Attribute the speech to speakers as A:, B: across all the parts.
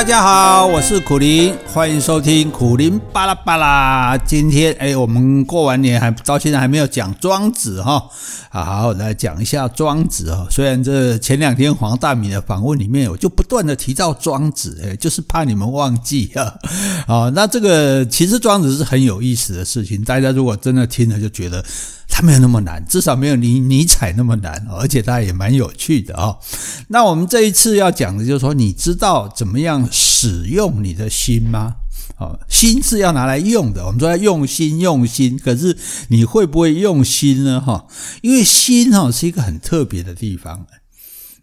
A: 大家好，我是苦苓，欢迎收听苦苓巴拉巴拉。今天哎，我们过完年还到现在还没有讲庄子哈，好好来讲一下庄子哈。虽然这前两天黄大米的访问里面，我就不断的提到庄子，哎，就是怕你们忘记啊。好，那这个其实庄子是很有意思的事情，大家如果真的听了，就觉得。没有那么难，至少没有尼尼采那么难，而且它也蛮有趣的哦。那我们这一次要讲的就是说，你知道怎么样使用你的心吗？哦，心是要拿来用的，我们说要用心用心，可是你会不会用心呢？哈，因为心哈是一个很特别的地方。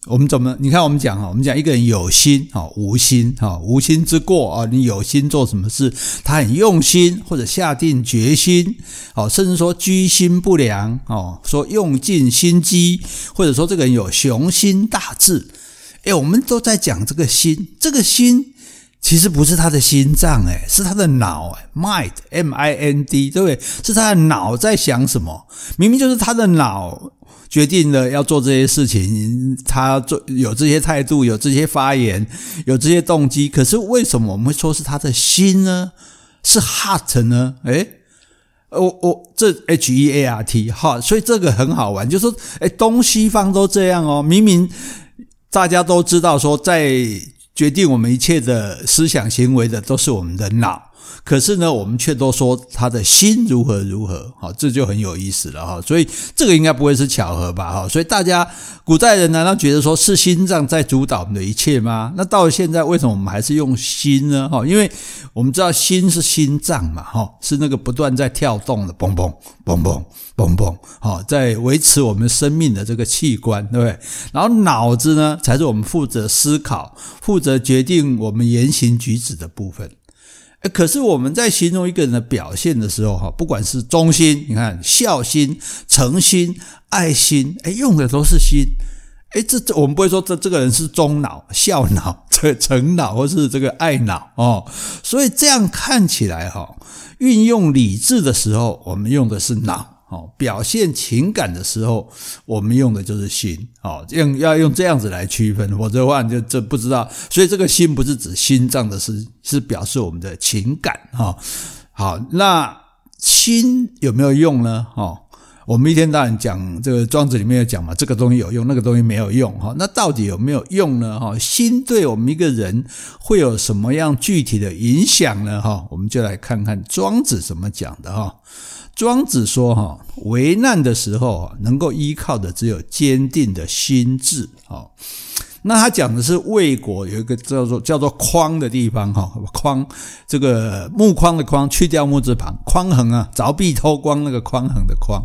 A: 我们怎么？你看，我们讲哈，我们讲一个人有心哈，无心哈，无心之过啊。你有心做什么事，他很用心，或者下定决心，哦，甚至说居心不良哦，说用尽心机，或者说这个人有雄心大志。哎，我们都在讲这个心，这个心其实不是他的心脏，哎，是他的脑，mind，M-I-N-D，对不对？是他的脑在想什么？明明就是他的脑。决定了要做这些事情，他做有这些态度，有这些发言，有这些动机。可是为什么我们会说是他的心呢？是 heart 呢？诶，我我这 H E A R T 哈，所以这个很好玩，就是说，诶，东西方都这样哦。明明大家都知道说，在决定我们一切的思想行为的都是我们的脑。可是呢，我们却都说他的心如何如何，好，这就很有意思了哈。所以这个应该不会是巧合吧？哈，所以大家古代人难道觉得说是心脏在主导我们的一切吗？那到了现在，为什么我们还是用心呢？哈，因为我们知道心是心脏嘛，哈，是那个不断在跳动的，嘣嘣嘣嘣嘣嘣，好，在维持我们生命的这个器官，对不对？然后脑子呢，才是我们负责思考、负责决定我们言行举止的部分。可是我们在形容一个人的表现的时候，哈，不管是忠心，你看孝心、诚心、爱心，哎，用的都是心，哎，这这我们不会说这这个人是忠脑、孝脑、这诚脑或是这个爱脑哦，所以这样看起来哈，运用理智的时候，我们用的是脑。哦，表现情感的时候，我们用的就是心。哦，用要用这样子来区分，否则的话你就这不知道。所以这个心不是指心脏的事，是表示我们的情感。哈，好，那心有没有用呢？哈，我们一天到晚讲这个庄子里面有讲嘛，这个东西有用，那个东西没有用。哈，那到底有没有用呢？哈，心对我们一个人会有什么样具体的影响呢？哈，我们就来看看庄子怎么讲的。哈。庄子说：“哈，危难的时候，能够依靠的只有坚定的心智。哈，那他讲的是魏国有一个叫做叫做匡的地方。哈，匡这个木框的框，去掉木字旁，匡衡啊，凿壁偷光那个匡衡的匡。”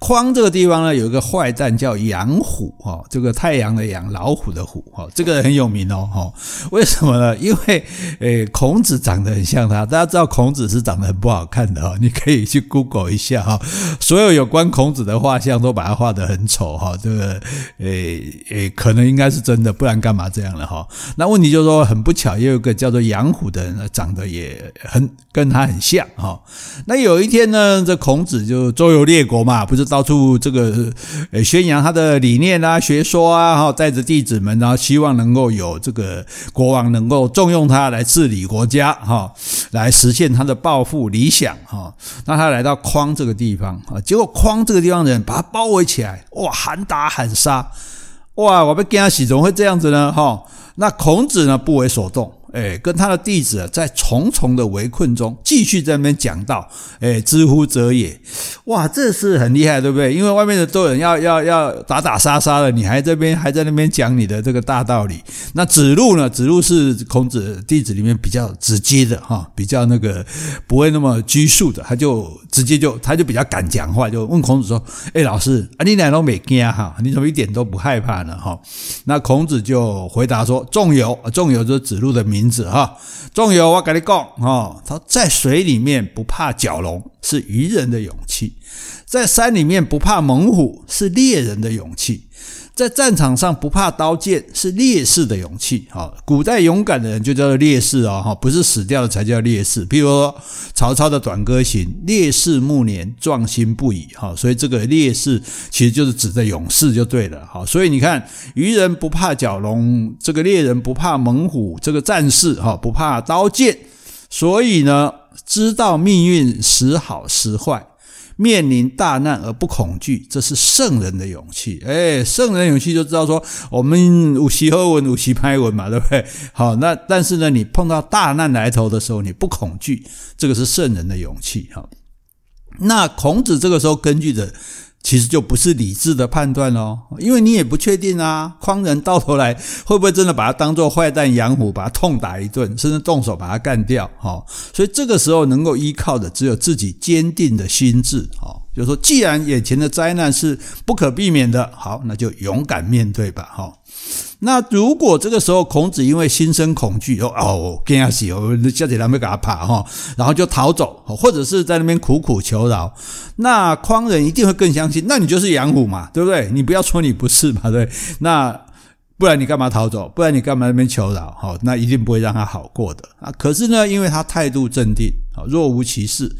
A: 匡这个地方呢，有一个坏蛋叫杨虎哈，这个太阳的阳，老虎的虎哈，这个很有名哦哈。为什么呢？因为诶，孔子长得很像他。大家知道孔子是长得很不好看的哈，你可以去 Google 一下哈。所有有关孔子的画像都把他画得很丑哈。这个诶诶，可能应该是真的，不然干嘛这样了哈？那问题就是说，很不巧，也有一个叫做杨虎的人，长得也很跟他很像哈。那有一天呢，这孔子就周游列国嘛，不是？到处这个呃宣扬他的理念啊、学说啊，哈，带着弟子们，然后希望能够有这个国王能够重用他来治理国家，哈，来实现他的抱负理想，哈。那他来到匡这个地方啊，结果匡这个地方的人把他包围起来，哇，喊打喊杀，哇，我被惊死，怎么会这样子呢？哈，那孔子呢，不为所动。哎，跟他的弟子在重重的围困中，继续在那边讲道。哎，知乎者也，哇，这是很厉害，对不对？因为外面的都有人要要要打打杀杀的，你还这边还在那边讲你的这个大道理。那子路呢？子路是孔子弟子里面比较直接的哈，比较那个不会那么拘束的，他就直接就他就比较敢讲话，就问孔子说：“哎，老师啊，你哪都没惊哈？你怎么一点都不害怕呢？”哈，那孔子就回答说：“仲由，仲由就是子路的名。”字哈，仲由我跟你讲哈，他在水里面不怕蛟龙，是渔人的勇气；在山里面不怕猛虎，是猎人的勇气；在战场上不怕刀剑是烈士的勇气。哈，古代勇敢的人就叫做烈士哦，哈，不是死掉的才叫烈士。譬如说曹操的《短歌行》，烈士暮年，壮心不已。哈，所以这个烈士其实就是指的勇士就对了。哈，所以你看，渔人不怕蛟龙，这个猎人不怕猛虎，这个战士哈不怕刀剑。所以呢，知道命运时好时坏。面临大难而不恐惧，这是圣人的勇气。哎，圣人勇气就知道说，我们有时好运，有时歹运嘛，对不对？好，那但是呢，你碰到大难来头的时候，你不恐惧，这个是圣人的勇气。哈，那孔子这个时候根据的。其实就不是理智的判断哦，因为你也不确定啊，匡人到头来会不会真的把他当做坏蛋养虎，把他痛打一顿，甚至动手把他干掉？哈，所以这个时候能够依靠的只有自己坚定的心智。哈，就是说，既然眼前的灾难是不可避免的，好，那就勇敢面对吧。哈。那如果这个时候孔子因为心生恐惧，哦哦，惊死哦，叫起来没给他怕哈，然后就逃走，或者是在那边苦苦求饶，那匡人一定会更相信，那你就是养虎嘛，对不对？你不要说你不是嘛，对？那不然你干嘛逃走？不然你干嘛那边求饶？好，那一定不会让他好过的啊。可是呢，因为他态度镇定，若无其事。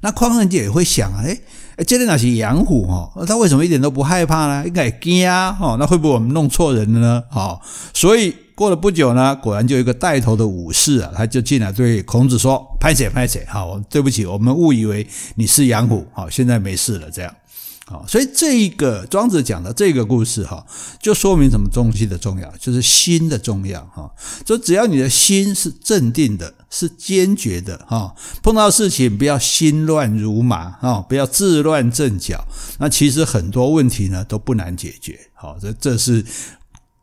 A: 那匡人也会想啊，诶诶哎这里哪是养虎哦，他为什么一点都不害怕呢？应该惊啊，哦，那会不会我们弄错人了呢？哦，所以过了不久呢，果然就有一个带头的武士啊，他就进来对孔子说：“拍谁拍谁，好，对不起，我们误以为你是养虎，好，现在没事了，这样。”好，所以这一个庄子讲的这个故事哈，就说明什么东西的重要，就是心的重要哈。就只要你的心是镇定的，是坚决的哈，碰到事情不要心乱如麻哈，不要自乱阵脚。那其实很多问题呢都不难解决。好，这这是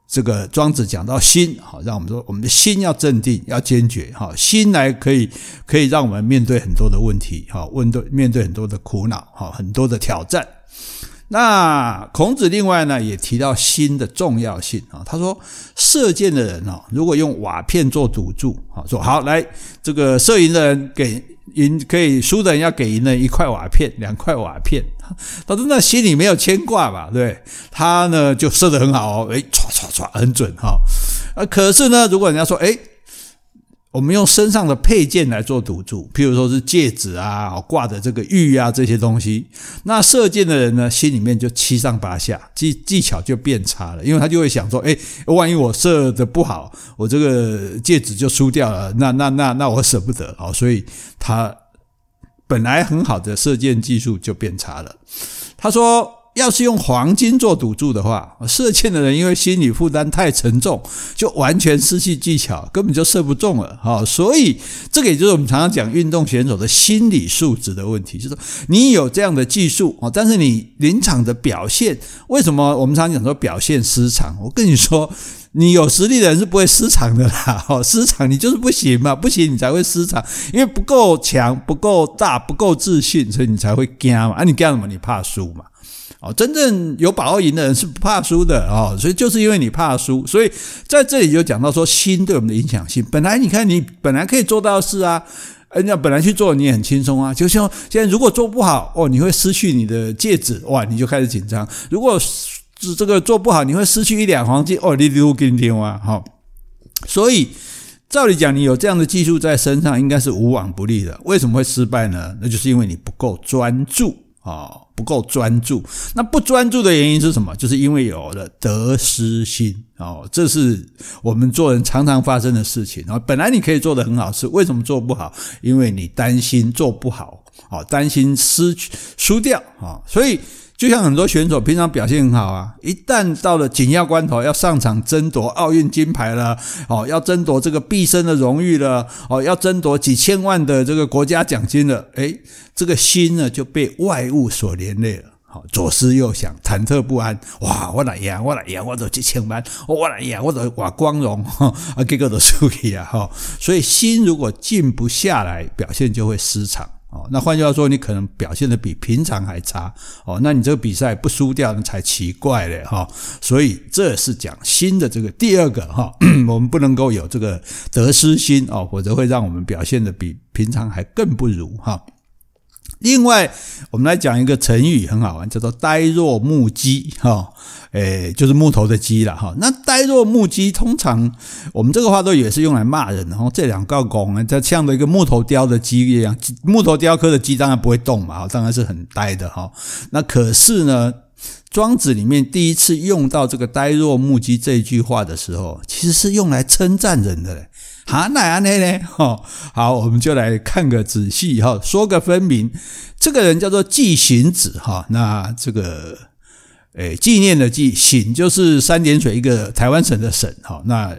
A: 这个庄子讲到心，好，让我们说我们的心要镇定，要坚决哈，心来可以可以让我们面对很多的问题哈，问对面对很多的苦恼哈，很多的挑战。那孔子另外呢也提到心的重要性啊，他说射箭的人哦，如果用瓦片做赌注啊，说好来这个射赢的人给赢，可以输的人要给赢的人一块瓦片，两块瓦片。他说那心里没有牵挂吧？对，他呢就射得很好哦，诶，唰唰唰，很准哈。啊，可是呢，如果人家说诶我们用身上的配件来做赌注，譬如说是戒指啊，挂的这个玉啊这些东西，那射箭的人呢，心里面就七上八下，技技巧就变差了，因为他就会想说，哎，万一我射的不好，我这个戒指就输掉了，那那那那我舍不得啊，所以他本来很好的射箭技术就变差了。他说。要是用黄金做赌注的话，射箭的人因为心理负担太沉重，就完全失去技巧，根本就射不中了。哈，所以这个也就是我们常常讲运动选手的心理素质的问题，就是你有这样的技术啊，但是你临场的表现，为什么我们常讲说表现失常？我跟你说，你有实力的人是不会失常的啦。哈，失常你就是不行嘛，不行你才会失常，因为不够强、不够大、不够自信，所以你才会惊嘛。啊，你惊什么？你怕输嘛。哦，真正有把握赢的人是不怕输的哦，所以就是因为你怕输，所以在这里就讲到说心对我们的影响性。本来你看你本来可以做到事啊，人家本来去做你也很轻松啊，就像现在如果做不好哦，你会失去你的戒指哇，你就开始紧张。如果是这个做不好，你会失去一两黄金哦，你丢给你听啊，好。所以照理讲，你有这样的技术在身上，应该是无往不利的。为什么会失败呢？那就是因为你不够专注。啊，不够专注。那不专注的原因是什么？就是因为有了得失心。哦，这是我们做人常常发生的事情。啊，本来你可以做得很好，是为什么做不好？因为你担心做不好，啊，担心失去输掉。啊，所以。就像很多选手平常表现很好啊，一旦到了紧要关头要上场争夺奥运金牌了，哦，要争夺这个毕生的荣誉了，哦，要争夺几千万的这个国家奖金了，诶，这个心呢就被外物所连累了，好，左思右想，忐忑不安，哇，我来赢，我来赢，我都几千万，我来赢，我都哇光荣，啊，结果都输去啊，哈，所以心如果静不下来，表现就会失常。哦，那换句话说，你可能表现的比平常还差哦，那你这个比赛不输掉那才奇怪嘞哈。所以这是讲心的这个第二个哈，我们不能够有这个得失心哦，否则会让我们表现的比平常还更不如哈。另外，我们来讲一个成语，很好玩，叫做“呆若木鸡”哈，诶，就是木头的鸡了哈。那“呆若木鸡”通常我们这个话都也是用来骂人的哈。这两个拱啊，它像的一个木头雕的鸡一样，木头雕刻的鸡当然不会动嘛，当然是很呆的哈。那可是呢，《庄子》里面第一次用到这个“呆若木鸡”这句话的时候，其实是用来称赞人的嘞。哈，那安内？呢，哈，好，我们就来看个仔细哈，说个分明。这个人叫做纪行子哈，那这个，诶，纪念的纪，行就是三点水一个台湾省的省哈，那。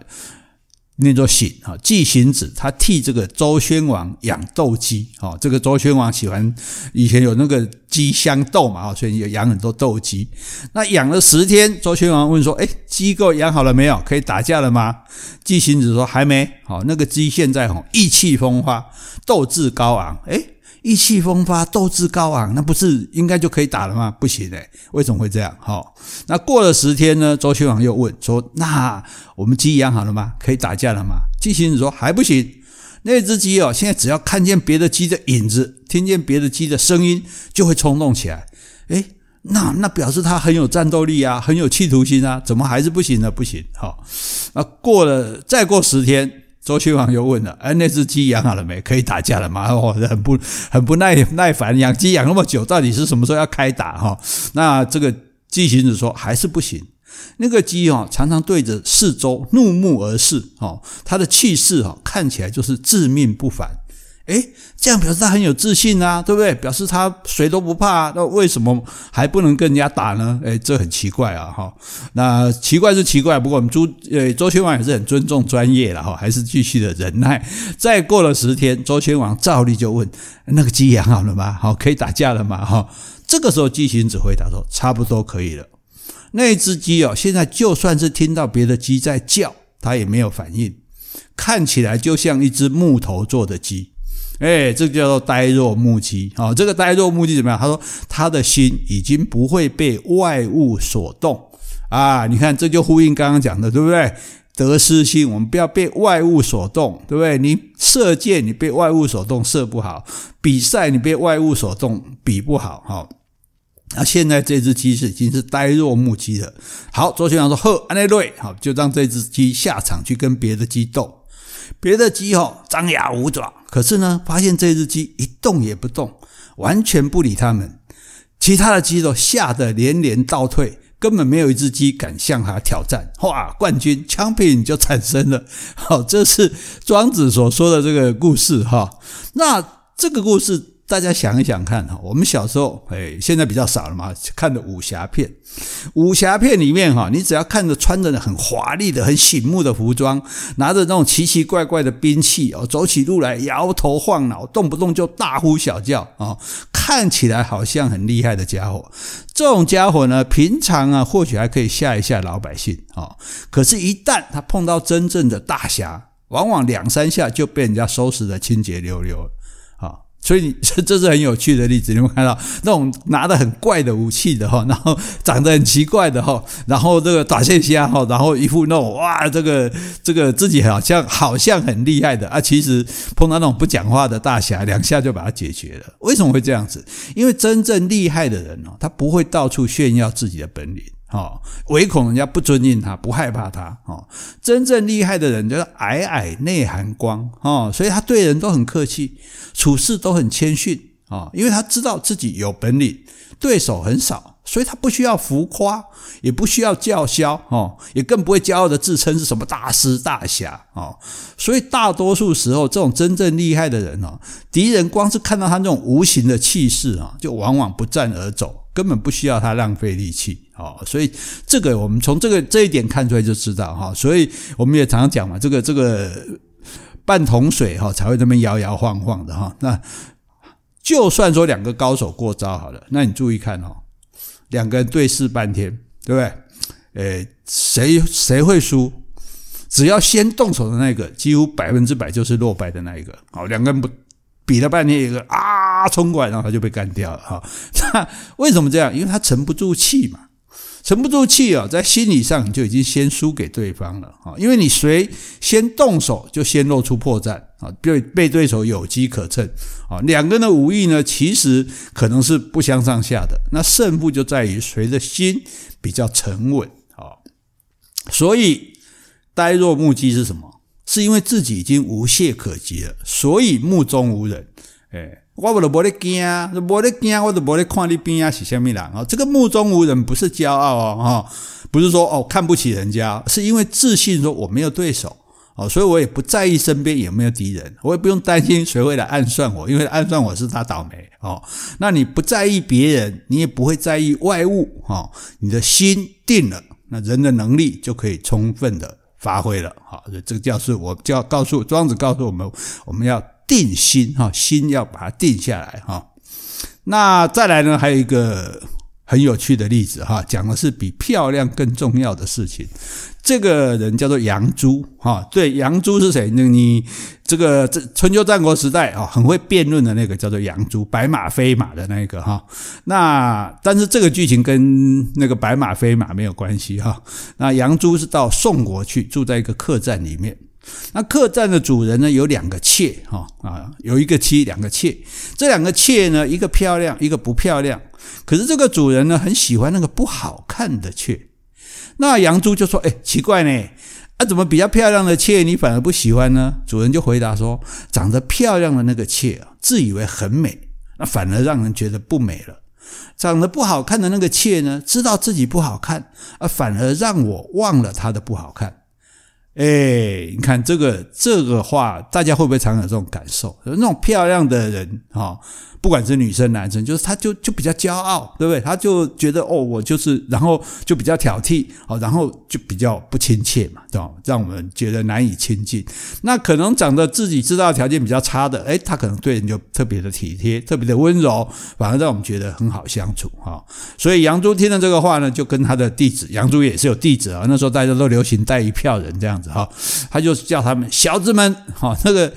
A: 那座行啊，季行子他替这个周宣王养斗鸡啊，这个周宣王喜欢以前有那个鸡相斗嘛，所以有养很多斗鸡。那养了十天，周宣王问说：“哎，鸡够养好了没有？可以打架了吗？”季行子说：“还没。”好，那个鸡现在好意气风发，斗志高昂。哎。意气风发，斗志高昂，那不是应该就可以打了吗？不行诶，为什么会这样？好，那过了十天呢？周宣王又问说：“那我们鸡养好了吗？可以打架了吗？”季行子说：“还不行。那只鸡哦，现在只要看见别的鸡的影子，听见别的鸡的声音，就会冲动起来。诶，那那表示它很有战斗力啊，很有企图心啊，怎么还是不行呢？不行。好，那过了再过十天。”周宣王又问了：“哎，那只鸡养好了没？可以打架了吗？”哦，很不很不耐耐烦，养鸡养那么久，到底是什么时候要开打？哈，那这个鸡行子说还是不行。那个鸡哦，常常对着四周怒目而视，哦，它的气势哦，看起来就是致命不凡。诶，这样表示他很有自信啊，对不对？表示他谁都不怕，那为什么还不能跟人家打呢？诶，这很奇怪啊，哈。那奇怪是奇怪，不过我们朱呃周宣王也是很尊重专业了哈，还是继续的忍耐。再过了十天，周宣王照例就问：那个鸡养好了吗？好，可以打架了吗？哈，这个时候季行子回答说：差不多可以了。那只鸡哦，现在就算是听到别的鸡在叫，它也没有反应，看起来就像一只木头做的鸡。哎，这叫做呆若木鸡。好，这个呆若木鸡怎么样？他说他的心已经不会被外物所动啊！你看，这就呼应刚刚讲的，对不对？得失心，我们不要被外物所动，对不对？你射箭，你被外物所动，射不好；比赛，你被外物所动，比不好。好，那现在这只鸡是已经是呆若木鸡了。好，周宣王说：“呵，安内瑞，好，就让这只鸡下场去跟别的鸡斗。”别的鸡吼张牙舞爪，可是呢，发现这只鸡一动也不动，完全不理他们。其他的鸡都吓得连连倒退，根本没有一只鸡敢向它挑战。哇，冠军强品就产生了。好，这是庄子所说的这个故事哈。那这个故事。大家想一想看哈，我们小时候，哎，现在比较少了嘛，看的武侠片，武侠片里面哈，你只要看着穿着很华丽的、很醒目的服装，拿着那种奇奇怪怪的兵器哦，走起路来摇头晃脑，动不动就大呼小叫啊，看起来好像很厉害的家伙。这种家伙呢，平常啊或许还可以吓一吓老百姓啊，可是，一旦他碰到真正的大侠，往往两三下就被人家收拾得清洁溜溜。所以这 这是很有趣的例子，你们看到那种拿得很怪的武器的哈，然后长得很奇怪的哈，然后这个打线虾哈，然后一副那种哇，这个这个自己好像好像很厉害的啊，其实碰到那种不讲话的大侠，两下就把它解决了。为什么会这样子？因为真正厉害的人哦，他不会到处炫耀自己的本领。哦，唯恐人家不尊敬他，不害怕他。哦，真正厉害的人就是矮矮内含光。哦，所以他对人都很客气，处事都很谦逊。哦，因为他知道自己有本领，对手很少，所以他不需要浮夸，也不需要叫嚣。哦，也更不会骄傲的自称是什么大师大侠。哦，所以大多数时候，这种真正厉害的人哦，敌人光是看到他那种无形的气势啊，就往往不战而走。根本不需要他浪费力气，哦，所以这个我们从这个这一点看出来就知道，哈，所以我们也常常讲嘛，这个这个半桶水哈才会这么摇摇晃晃的哈。那就算说两个高手过招好了，那你注意看哈，两个人对视半天，对不对？诶，谁谁会输？只要先动手的那个，几乎百分之百就是落败的那一个。好，两个人不。比了半天，一个啊冲过来，然后他就被干掉了哈。那为什么这样？因为他沉不住气嘛。沉不住气啊，在心理上就已经先输给对方了啊，因为你谁先动手就先露出破绽啊，被被对手有机可乘啊。两个人的武艺呢，其实可能是不相上下的，那胜负就在于谁的心比较沉稳啊。所以呆若木鸡是什么？是因为自己已经无懈可击了，所以目中无人。哎。我我都没得惊，没得惊，我都没得看你边啊是虾米人哦？这个目中无人不是骄傲哦，哈，不是说哦看不起人家，是因为自信说我没有对手哦，所以我也不在意身边有没有敌人，我也不用担心谁会来暗算我，因为暗算我是他倒霉哦。那你不在意别人，你也不会在意外物哦，你的心定了，那人的能力就可以充分的发挥了。好，这个叫是我就要告诉庄子告诉我们，我们要。定心哈，心要把它定下来哈。那再来呢，还有一个很有趣的例子哈，讲的是比漂亮更重要的事情。这个人叫做杨朱哈，对，杨朱是谁？那你这个这春秋战国时代啊，很会辩论的那个叫做杨朱，白马非马的那个哈。那但是这个剧情跟那个白马非马没有关系哈。那杨朱是到宋国去，住在一个客栈里面。那客栈的主人呢，有两个妾哈啊，有一个妻，两个妾。这两个妾呢，一个漂亮，一个不漂亮。可是这个主人呢，很喜欢那个不好看的妾。那杨朱就说：“哎，奇怪呢，啊，怎么比较漂亮的妾你反而不喜欢呢？”主人就回答说：“长得漂亮的那个妾啊，自以为很美，那反而让人觉得不美了；长得不好看的那个妾呢，知道自己不好看，啊，反而让我忘了她的不好看。”哎，你看这个这个话，大家会不会常有这种感受？那种漂亮的人，哈。不管是女生男生，就是他就就比较骄傲，对不对？他就觉得哦，我就是，然后就比较挑剔，哦，然后就比较不亲切嘛，对吧？让我们觉得难以亲近。那可能长得自己知道条件比较差的，诶，他可能对人就特别的体贴，特别的温柔，反而让我们觉得很好相处哈。所以杨朱听了这个话呢，就跟他的弟子，杨朱也是有弟子啊，那时候大家都流行带一票人这样子哈，他就叫他们小子们，哈，那个。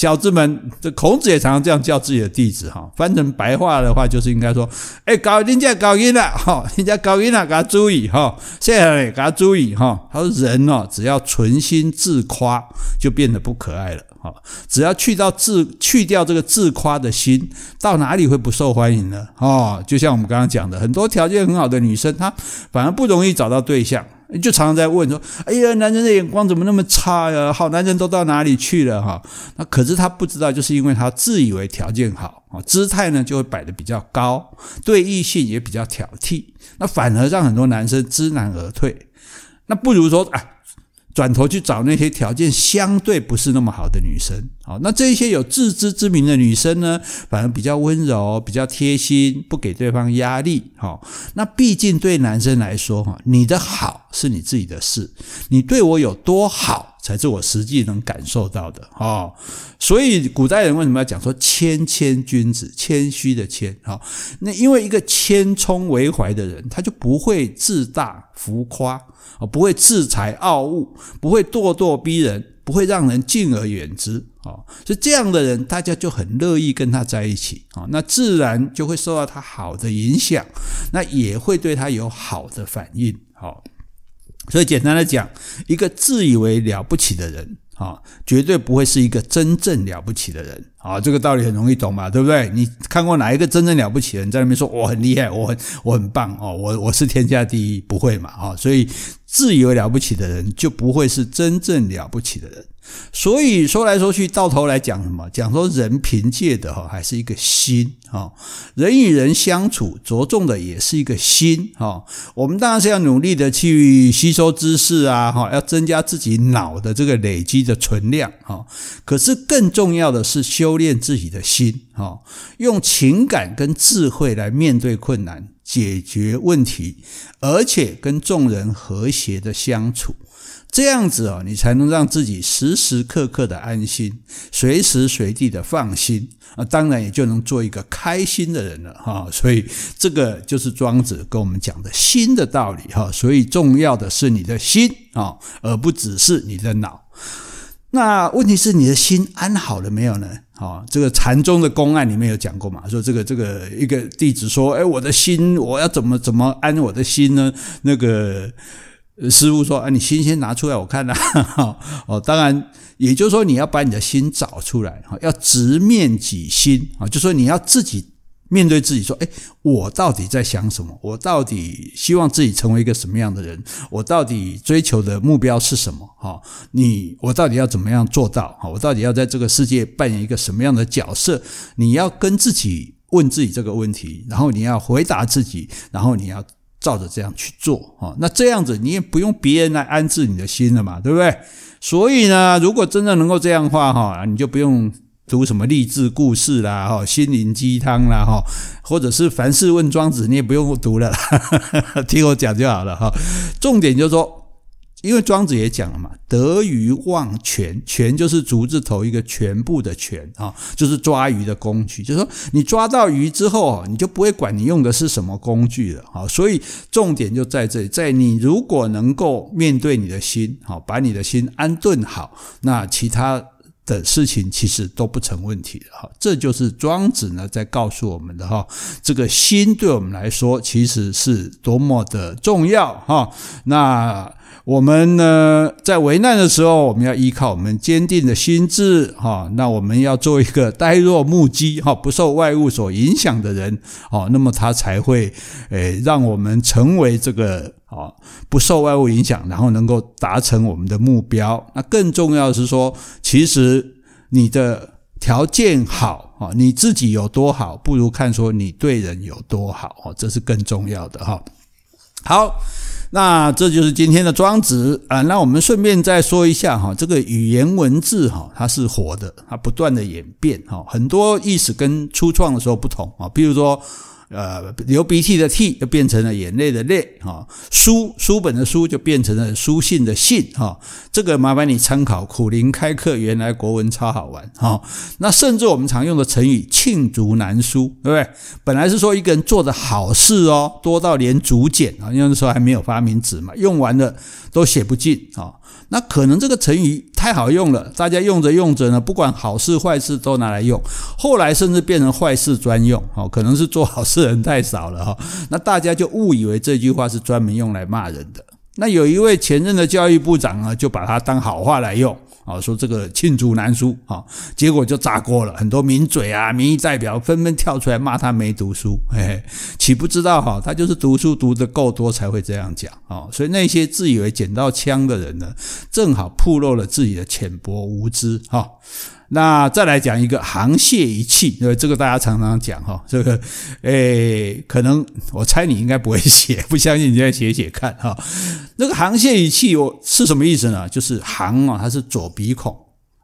A: 小子们，这孔子也常常这样叫自己的弟子哈。翻成白话的话，就是应该说：“哎，搞人家搞赢了哈，人家搞赢了，给他注意哈。现在给他注意哈。他说人哦，只要存心自夸，就变得不可爱了哈。只要去到自去掉这个自夸的心，到哪里会不受欢迎呢？哦，就像我们刚刚讲的，很多条件很好的女生，她反而不容易找到对象。”就常常在问说：“哎呀，男人的眼光怎么那么差呀？好男人都到哪里去了？哈，那可是他不知道，就是因为他自以为条件好啊，姿态呢就会摆得比较高，对异性也比较挑剔，那反而让很多男生知难而退。那不如说，哎。”转头去找那些条件相对不是那么好的女生，好，那这些有自知之明的女生呢，反而比较温柔，比较贴心，不给对方压力，哈，那毕竟对男生来说，哈，你的好是你自己的事，你对我有多好，才是我实际能感受到的，哦，所以古代人为什么要讲说谦谦君子，谦虚的谦，哈，那因为一个谦冲为怀的人，他就不会自大浮夸。哦，不会自惭傲物，不会咄咄逼人，不会让人敬而远之啊！所以这样的人，大家就很乐意跟他在一起啊，那自然就会受到他好的影响，那也会对他有好的反应。好，所以简单的讲，一个自以为了不起的人啊，绝对不会是一个真正了不起的人。啊，这个道理很容易懂嘛，对不对？你看过哪一个真正了不起的人在那边说我很厉害，我很我很棒哦，我我是天下第一，不会嘛？啊，所以自以为了不起的人就不会是真正了不起的人。所以说来说去，到头来讲什么？讲说人凭借的哈，还是一个心哈。人与人相处，着重的也是一个心哈。我们当然是要努力的去吸收知识啊，哈，要增加自己脑的这个累积的存量哈。可是更重要的是修炼自己的心哈，用情感跟智慧来面对困难，解决问题，而且跟众人和谐的相处。这样子哦，你才能让自己时时刻刻的安心，随时随地的放心啊，当然也就能做一个开心的人了哈。所以这个就是庄子跟我们讲的心的道理哈。所以重要的是你的心啊，而不只是你的脑。那问题是你的心安好了没有呢？啊，这个禅宗的公案里面有讲过嘛，说这个这个一个弟子说，哎，我的心我要怎么怎么安我的心呢？那个师傅说，啊，你心先拿出来我看呐，哦，当然，也就是说你要把你的心找出来，哈，要直面己心啊，就说你要自己。面对自己说：“哎，我到底在想什么？我到底希望自己成为一个什么样的人？我到底追求的目标是什么？哈，你我到底要怎么样做到？哈，我到底要在这个世界扮演一个什么样的角色？你要跟自己问自己这个问题，然后你要回答自己，然后你要照着这样去做。哈，那这样子你也不用别人来安置你的心了嘛，对不对？所以呢，如果真的能够这样的话，哈，你就不用。”读什么励志故事啦，哈，心灵鸡汤啦，哈，或者是凡事问庄子，你也不用读了，听我讲就好了，哈。重点就是说，因为庄子也讲了嘛，得鱼忘全，全就是竹字头一个全部的全啊，就是抓鱼的工具。就是说，你抓到鱼之后，你就不会管你用的是什么工具了，哈。所以重点就在这里，在你如果能够面对你的心，好，把你的心安顿好，那其他。的事情其实都不成问题的哈，这就是庄子呢在告诉我们的哈，这个心对我们来说其实是多么的重要哈。那我们呢在危难的时候，我们要依靠我们坚定的心智哈。那我们要做一个呆若木鸡哈，不受外物所影响的人哦，那么他才会诶让我们成为这个。啊，不受外物影响，然后能够达成我们的目标。那更重要的是说，其实你的条件好啊，你自己有多好，不如看说你对人有多好啊，这是更重要的哈。好，那这就是今天的庄子啊。那我们顺便再说一下哈，这个语言文字哈，它是活的，它不断的演变哈，很多意思跟初创的时候不同啊，比如说。呃，流鼻涕的涕就变成了眼泪的泪哈，书书本的书就变成了书信的信哈。这个麻烦你参考苦苓开课，原来国文超好玩哈。那甚至我们常用的成语罄竹难书，对不对？本来是说一个人做的好事哦，多到连竹简啊，因为那时候还没有发明纸嘛，用完了都写不尽啊。那可能这个成语太好用了，大家用着用着呢，不管好事坏事都拿来用，后来甚至变成坏事专用，哦，可能是做好事人太少了哈，那大家就误以为这句话是专门用来骂人的。那有一位前任的教育部长呢，就把它当好话来用。啊，说这个罄竹难书啊，结果就炸锅了。很多名嘴啊、民意代表纷纷跳出来骂他没读书，嘿嘿，岂不知道哈，他就是读书读得够多才会这样讲啊。所以那些自以为捡到枪的人呢，正好暴露了自己的浅薄无知哈。那再来讲一个沆瀣一气，呃这个大家常常讲哈，这个诶，可能我猜你应该不会写，不相信你再写写看哈。那个沆瀣一气，我是什么意思呢？就是行啊，它是左鼻孔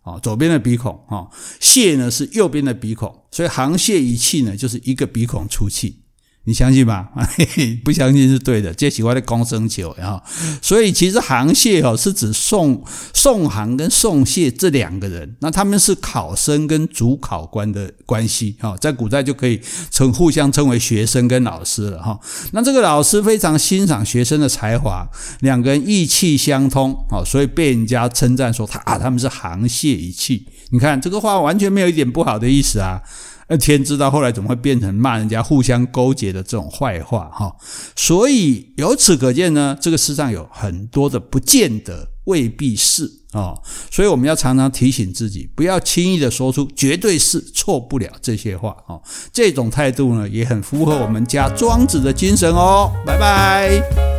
A: 啊，左边的鼻孔啊，瀣呢是右边的鼻孔，所以沆瀣一气呢，就是一个鼻孔出气。你相信吗？不相信是对的。这喜欢的公生球，然后，所以其实沆瀣哦是指宋宋沆跟宋谢这两个人，那他们是考生跟主考官的关系哈，在古代就可以称互相称为学生跟老师了哈。那这个老师非常欣赏学生的才华，两个人意气相通，所以被人家称赞说他啊他们是沆瀣一气。你看这个话完全没有一点不好的意思啊。那天知道后来怎么会变成骂人家互相勾结的这种坏话哈，所以由此可见呢，这个世上有很多的不见得未必是啊，所以我们要常常提醒自己，不要轻易的说出绝对是错不了这些话啊，这种态度呢也很符合我们家庄子的精神哦，拜拜。